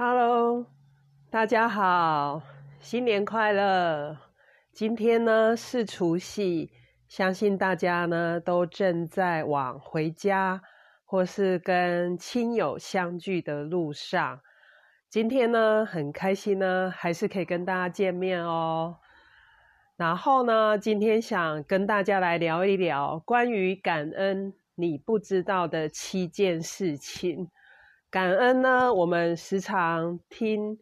Hello，大家好，新年快乐！今天呢是除夕，相信大家呢都正在往回家或是跟亲友相聚的路上。今天呢很开心呢，还是可以跟大家见面哦。然后呢，今天想跟大家来聊一聊关于感恩你不知道的七件事情。感恩呢，我们时常听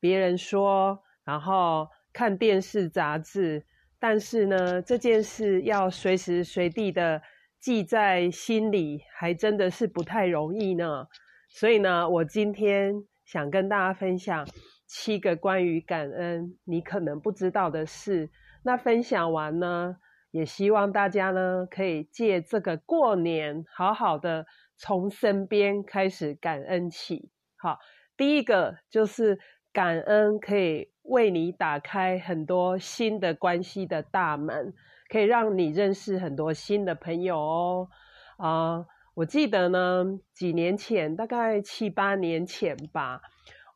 别人说，然后看电视杂志，但是呢，这件事要随时随地的记在心里，还真的是不太容易呢。所以呢，我今天想跟大家分享七个关于感恩你可能不知道的事。那分享完呢，也希望大家呢可以借这个过年，好好的。从身边开始感恩起，好，第一个就是感恩可以为你打开很多新的关系的大门，可以让你认识很多新的朋友哦。啊，我记得呢，几年前，大概七八年前吧，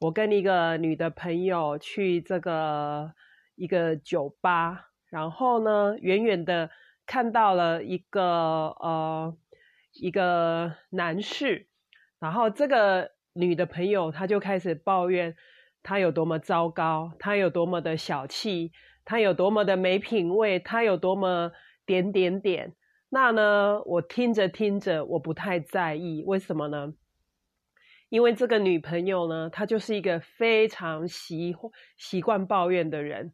我跟一个女的朋友去这个一个酒吧，然后呢，远远的看到了一个呃。一个男士，然后这个女的朋友，她就开始抱怨他有多么糟糕，他有多么的小气，他有多么的没品味，他有多么点点点。那呢，我听着听着，我不太在意，为什么呢？因为这个女朋友呢，她就是一个非常习习惯抱怨的人，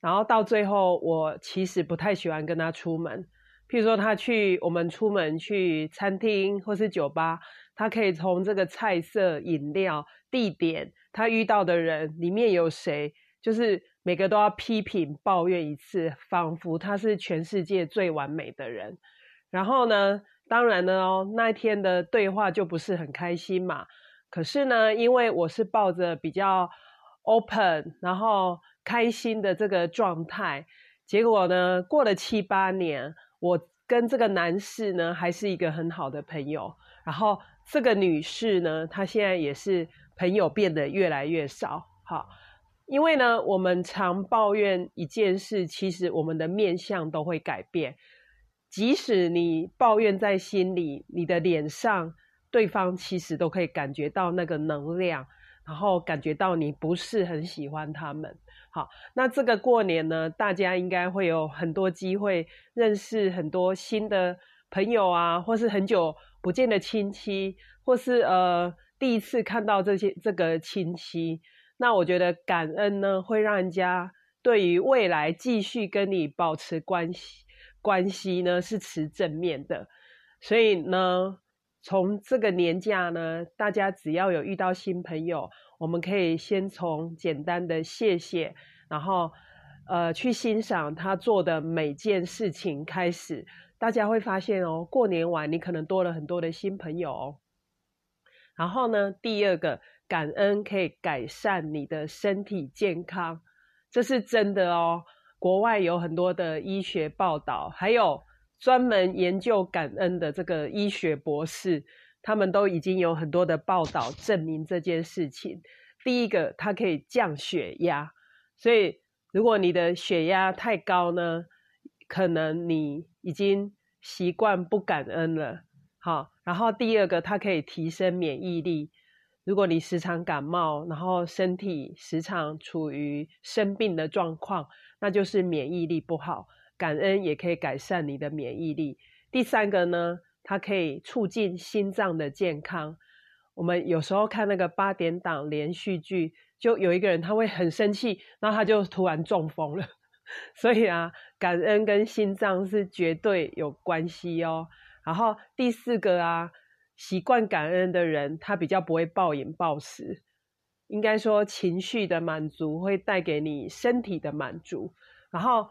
然后到最后，我其实不太喜欢跟她出门。譬如说，他去我们出门去餐厅或是酒吧，他可以从这个菜色、饮料、地点，他遇到的人里面有谁，就是每个都要批评抱怨一次，仿佛他是全世界最完美的人。然后呢，当然呢哦，那一天的对话就不是很开心嘛。可是呢，因为我是抱着比较 open，然后开心的这个状态，结果呢，过了七八年。我跟这个男士呢，还是一个很好的朋友。然后这个女士呢，她现在也是朋友变得越来越少。好，因为呢，我们常抱怨一件事，其实我们的面相都会改变。即使你抱怨在心里，你的脸上，对方其实都可以感觉到那个能量，然后感觉到你不是很喜欢他们。好，那这个过年呢，大家应该会有很多机会认识很多新的朋友啊，或是很久不见的亲戚，或是呃第一次看到这些这个亲戚。那我觉得感恩呢，会让人家对于未来继续跟你保持关系关系呢是持正面的。所以呢，从这个年假呢，大家只要有遇到新朋友。我们可以先从简单的谢谢，然后呃去欣赏他做的每件事情开始，大家会发现哦，过年完你可能多了很多的新朋友。哦。然后呢，第二个感恩可以改善你的身体健康，这是真的哦。国外有很多的医学报道，还有专门研究感恩的这个医学博士。他们都已经有很多的报道证明这件事情。第一个，它可以降血压，所以如果你的血压太高呢，可能你已经习惯不感恩了。好，然后第二个，它可以提升免疫力。如果你时常感冒，然后身体时常处于生病的状况，那就是免疫力不好。感恩也可以改善你的免疫力。第三个呢？它可以促进心脏的健康。我们有时候看那个八点档连续剧，就有一个人他会很生气，然后他就突然中风了。所以啊，感恩跟心脏是绝对有关系哦。然后第四个啊，习惯感恩的人，他比较不会暴饮暴食。应该说，情绪的满足会带给你身体的满足。然后。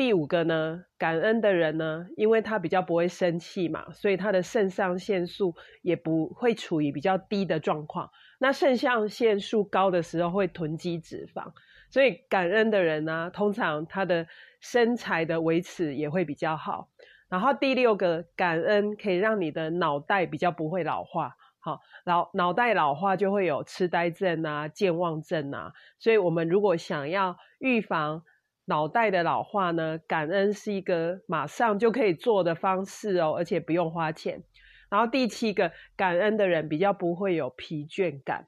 第五个呢，感恩的人呢，因为他比较不会生气嘛，所以他的肾上腺素也不会处于比较低的状况。那肾上腺素高的时候会囤积脂肪，所以感恩的人呢，通常他的身材的维持也会比较好。然后第六个，感恩可以让你的脑袋比较不会老化。好，脑脑袋老化就会有痴呆症啊、健忘症啊，所以我们如果想要预防脑袋的老化呢，感恩是一个马上就可以做的方式哦，而且不用花钱。然后第七个，感恩的人比较不会有疲倦感。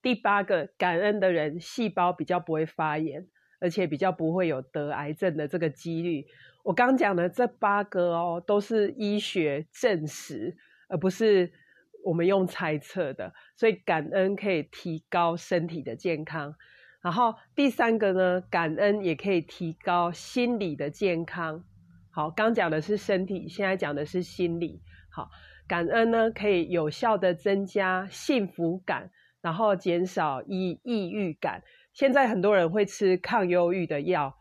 第八个，感恩的人细胞比较不会发炎，而且比较不会有得癌症的这个几率。我刚讲的这八个哦，都是医学证实，而不是我们用猜测的。所以感恩可以提高身体的健康。然后第三个呢，感恩也可以提高心理的健康。好，刚讲的是身体，现在讲的是心理。好，感恩呢可以有效的增加幸福感，然后减少抑抑郁感。现在很多人会吃抗忧郁的药，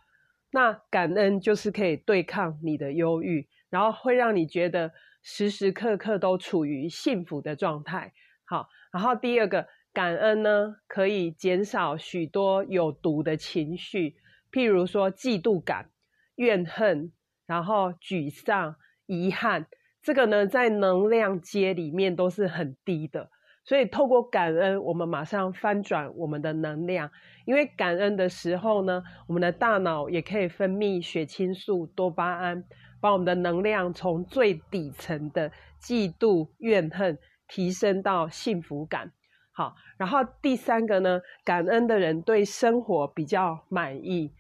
那感恩就是可以对抗你的忧郁，然后会让你觉得时时刻刻都处于幸福的状态。好，然后第二个感恩呢可以减少许多有毒的情绪，譬如说嫉妒感、怨恨，然后沮丧、遗憾。这个呢，在能量阶里面都是很低的，所以透过感恩，我们马上翻转我们的能量。因为感恩的时候呢，我们的大脑也可以分泌血清素、多巴胺，把我们的能量从最底层的嫉妒、怨恨提升到幸福感。好，然后第三个呢，感恩的人对生活比较满意。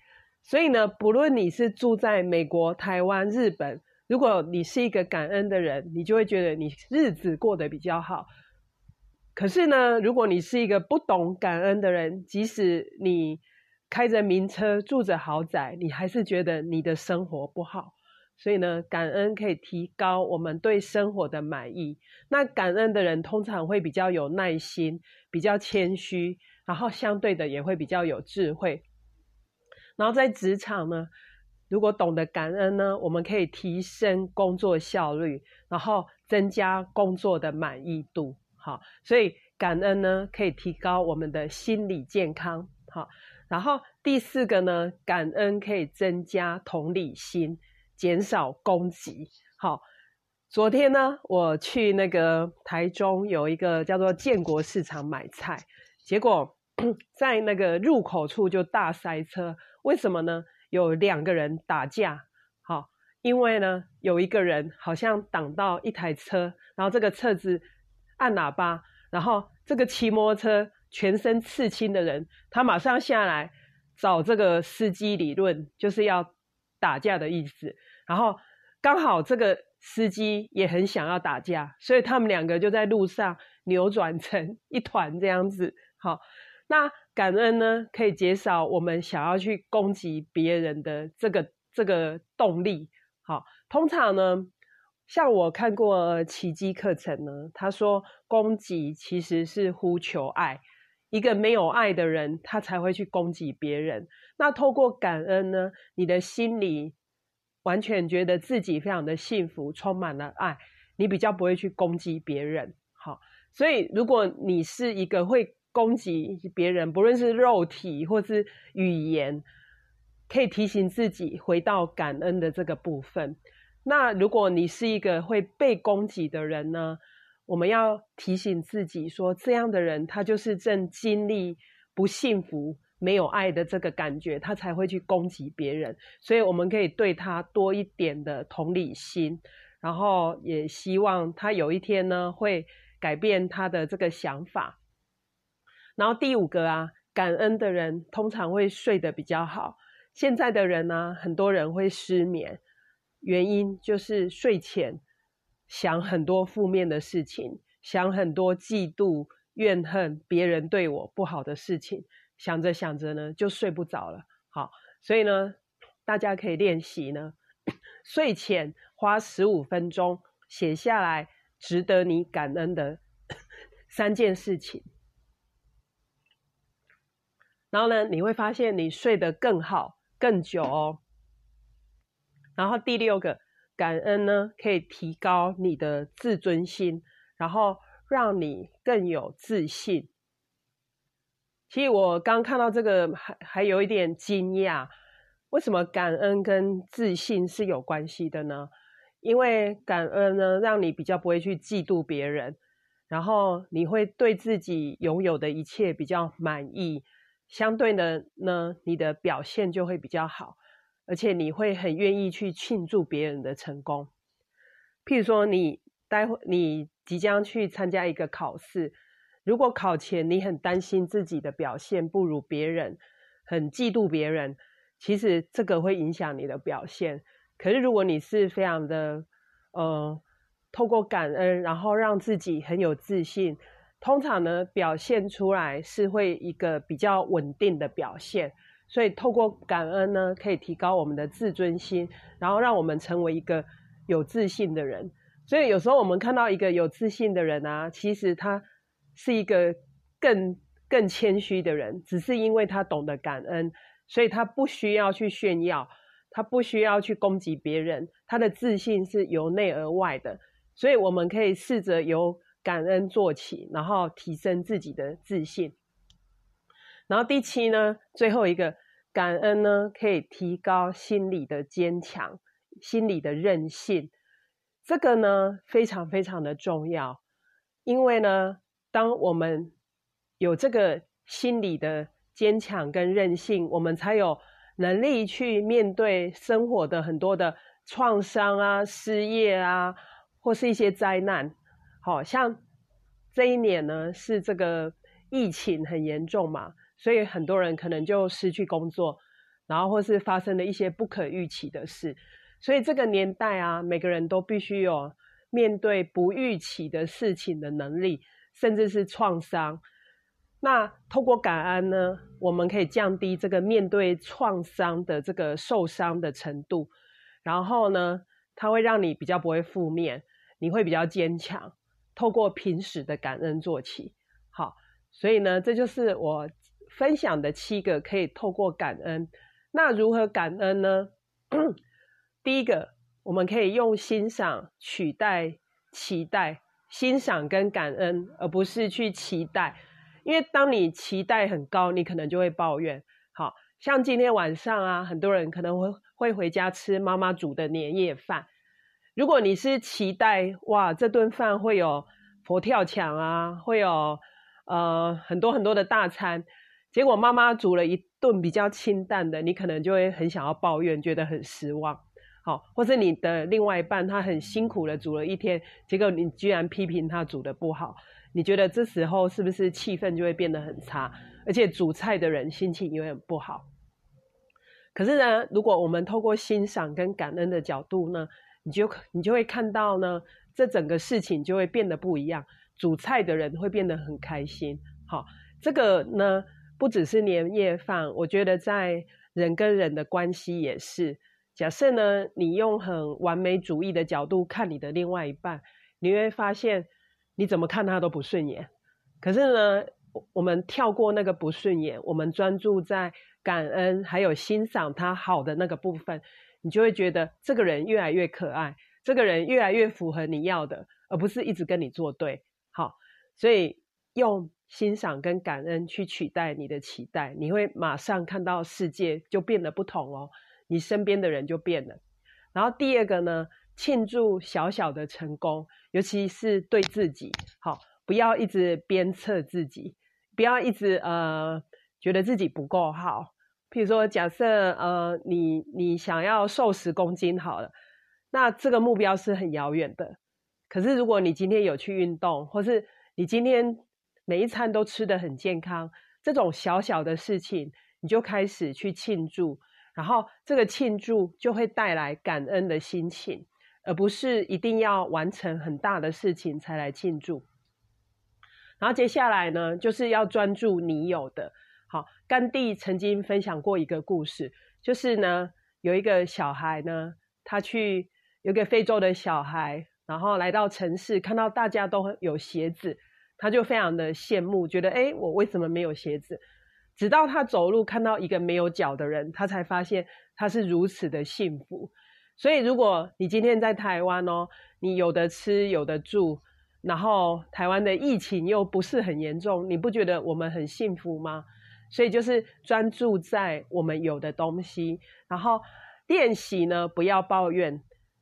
所以呢，不论你是住在美国、台湾、日本。如果你是一个感恩的人，你就会觉得你日子过得比较好。可是呢，如果你是一个不懂感恩的人，即使你开着名车、住着豪宅，你还是觉得你的生活不好。所以呢，感恩可以提高我们对生活的满意。那感恩的人通常会比较有耐心，比较谦虚，然后相对的也会比较有智慧。然后在职场呢？如果懂得感恩呢，我们可以提升工作效率，然后增加工作的满意度。好，所以感恩呢可以提高我们的心理健康。好，然后第四个呢，感恩可以增加同理心，减少攻击。好，昨天呢我去那个台中有一个叫做建国市场买菜，结果 在那个入口处就大塞车，为什么呢？有两个人打架，好，因为呢，有一个人好像挡到一台车，然后这个车子按喇叭，然后这个骑摩托车全身刺青的人，他马上下来找这个司机理论，就是要打架的意思。然后刚好这个司机也很想要打架，所以他们两个就在路上扭转成一团这样子。好，那。感恩呢，可以减少我们想要去攻击别人的这个这个动力。好，通常呢，像我看过奇迹课程呢，他说攻击其实是呼求爱。一个没有爱的人，他才会去攻击别人。那透过感恩呢，你的心里完全觉得自己非常的幸福，充满了爱，你比较不会去攻击别人。好，所以如果你是一个会。攻击别人，不论是肉体或是语言，可以提醒自己回到感恩的这个部分。那如果你是一个会被攻击的人呢？我们要提醒自己说，这样的人他就是正经历不幸福、没有爱的这个感觉，他才会去攻击别人。所以我们可以对他多一点的同理心，然后也希望他有一天呢会改变他的这个想法。然后第五个啊，感恩的人通常会睡得比较好。现在的人呢，很多人会失眠，原因就是睡前想很多负面的事情，想很多嫉妒、怨恨别人对我不好的事情，想着想着呢，就睡不着了。好，所以呢，大家可以练习呢，睡前花十五分钟写下来值得你感恩的三件事情。然后呢，你会发现你睡得更好、更久哦。然后第六个，感恩呢可以提高你的自尊心，然后让你更有自信。其实我刚看到这个，还还有一点惊讶，为什么感恩跟自信是有关系的呢？因为感恩呢，让你比较不会去嫉妒别人，然后你会对自己拥有的一切比较满意，相对的呢，你的表现就会比较好，而且你会很愿意去庆祝别人的成功。譬如说，你待会你即将去参加一个考试，如果考前你很担心自己的表现不如别人，很嫉妒别人，其实这个会影响你的表现。可是如果你是非常的，呃。透过感恩，然后让自己很有自信，通常呢表现出来是会一个比较稳定的表现。所以透过感恩呢，可以提高我们的自尊心，然后让我们成为一个有自信的人。所以有时候我们看到一个有自信的人啊，其实他是一个更更谦虚的人，只是因为他懂得感恩，所以他不需要去炫耀，他不需要去攻击别人，他的自信是由内而外的。所以我们可以试着由感恩做起，然后提升自己的自信。然后第七呢，最后一个感恩呢，可以提高心理的坚强、心理的韧性。这个呢，非常非常的重要，因为呢，当我们有这个心理的坚强跟韧性，我们才有能力去面对生活的很多的创伤啊、失业啊。或是一些灾难，好像这一年呢是这个疫情很严重嘛，所以很多人可能就失去工作，然后或是发生了一些不可预期的事，所以这个年代啊，每个人都必须有面对不预期的事情的能力，甚至是创伤。那透过感恩呢，我们可以降低这个面对创伤的这个受伤的程度，然后呢，它会让你比较不会负面。你会比较坚强，透过平时的感恩做起，好，所以呢，这就是我分享的七个可以透过感恩。那如何感恩呢？第一个，我们可以用欣赏取代期待，欣赏跟感恩，而不是去期待，因为当你期待很高，你可能就会抱怨。好像今天晚上啊，很多人可能会会回家吃妈妈煮的年夜饭。如果你是期待哇，这顿饭会有佛跳墙啊，会有呃很多很多的大餐，结果妈妈煮了一顿比较清淡的，你可能就会很想要抱怨，觉得很失望。好，或是你的另外一半他很辛苦的煮了一天，结果你居然批评他煮的不好，你觉得这时候是不是气氛就会变得很差，而且煮菜的人心情也很不好？可是呢，如果我们透过欣赏跟感恩的角度呢？你就你就会看到呢，这整个事情就会变得不一样。煮菜的人会变得很开心。好，这个呢不只是年夜饭，我觉得在人跟人的关系也是。假设呢，你用很完美主义的角度看你的另外一半，你会发现你怎么看他都不顺眼。可是呢，我们跳过那个不顺眼，我们专注在感恩还有欣赏他好的那个部分。你就会觉得这个人越来越可爱，这个人越来越符合你要的，而不是一直跟你作对。好，所以用欣赏跟感恩去取代你的期待，你会马上看到世界就变得不同哦，你身边的人就变了。然后第二个呢，庆祝小小的成功，尤其是对自己，好，不要一直鞭策自己，不要一直呃觉得自己不够好。譬如说，假设呃，你你想要瘦十公斤好了，那这个目标是很遥远的。可是如果你今天有去运动，或是你今天每一餐都吃的很健康，这种小小的事情，你就开始去庆祝，然后这个庆祝就会带来感恩的心情，而不是一定要完成很大的事情才来庆祝。然后接下来呢，就是要专注你有的。好，甘地曾经分享过一个故事，就是呢，有一个小孩呢，他去有个非洲的小孩，然后来到城市，看到大家都有鞋子，他就非常的羡慕，觉得哎，我为什么没有鞋子？直到他走路看到一个没有脚的人，他才发现他是如此的幸福。所以，如果你今天在台湾哦，你有的吃，有的住，然后台湾的疫情又不是很严重，你不觉得我们很幸福吗？所以就是专注在我们有的东西，然后练习呢，不要抱怨。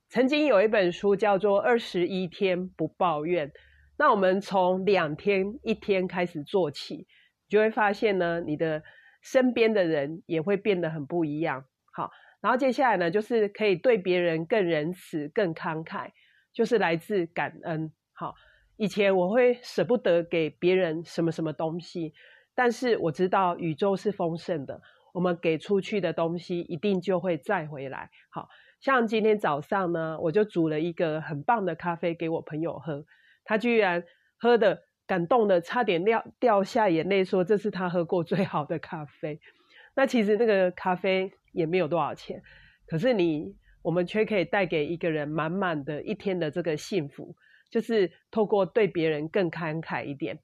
曾经有一本书叫做《二十一天不抱怨》，那我们从两天一天开始做起，就会发现呢，你的身边的人也会变得很不一样。好，然后接下来呢，就是可以对别人更仁慈、更慷慨，就是来自感恩。好，以前我会舍不得给别人什么什么东西，但是我知道宇宙是丰盛的，我们给出去的东西一定就会再回来。好像今天早上呢，我就煮了一个很棒的咖啡给我朋友喝。他居然喝的感动的差点掉掉下眼泪，说这是他喝过最好的咖啡。那其实那个咖啡也没有多少钱，可是你我们却可以带给一个人满满的一天的这个幸福，就是透过对别人更慷慨一点。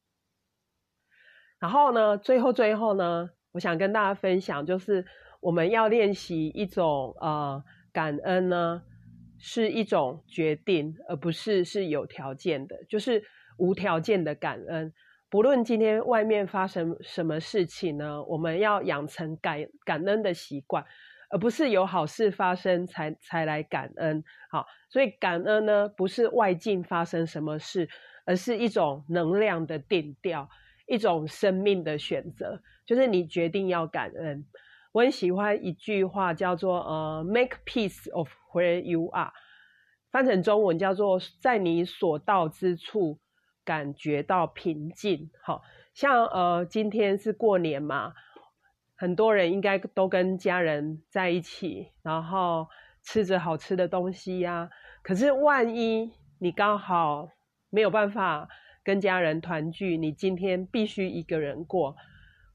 然后呢，最后最后呢，我想跟大家分享，就是我们要练习一种呃感恩呢。是一种决定，而不是是有条件的，就是无条件的感恩。不论今天外面发生什么事情呢，我们要养成感感恩的习惯，而不是有好事发生才才来感恩。好，所以感恩呢，不是外境发生什么事，而是一种能量的定调，一种生命的选择，就是你决定要感恩。我很喜欢一句话，叫做“呃，make peace of where you are”，翻成中文叫做“在你所到之处感觉到平静”。好像呃，今天是过年嘛，很多人应该都跟家人在一起，然后吃着好吃的东西呀。可是万一你刚好没有办法跟家人团聚，你今天必须一个人过，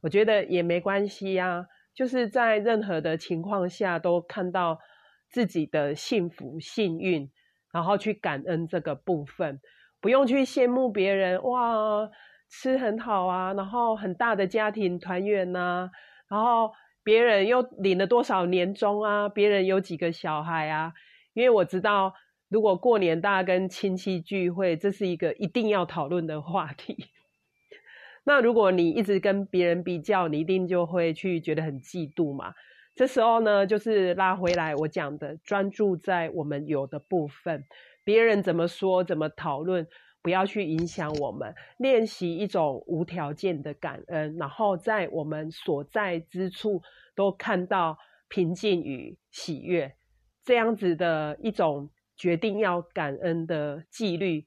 我觉得也没关系呀。就是在任何的情况下都看到自己的幸福、幸运，然后去感恩这个部分，不用去羡慕别人哇，吃很好啊，然后很大的家庭团圆呐，然后别人又领了多少年终啊，别人有几个小孩啊，因为我知道，如果过年大家跟亲戚聚会，这是一个一定要讨论的话题。那如果你一直跟别人比较，你一定就会去觉得很嫉妒嘛。这时候呢，就是拉回来我讲的，专注在我们有的部分，别人怎么说、怎么讨论，不要去影响我们。练习一种无条件的感恩，然后在我们所在之处都看到平静与喜悦，这样子的一种决定要感恩的纪律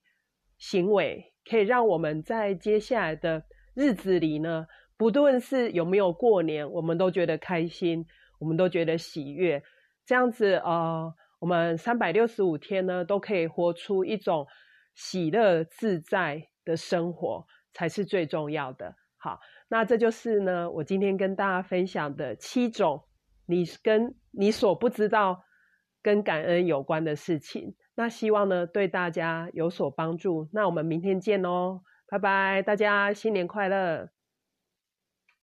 行为，可以让我们在接下来的。日子里呢，不论是有没有过年，我们都觉得开心，我们都觉得喜悦。这样子，呃，我们三百六十五天呢，都可以活出一种喜乐自在的生活，才是最重要的。好，那这就是呢，我今天跟大家分享的七种你跟你所不知道跟感恩有关的事情。那希望呢，对大家有所帮助。那我们明天见哦。拜拜，大家新年快乐！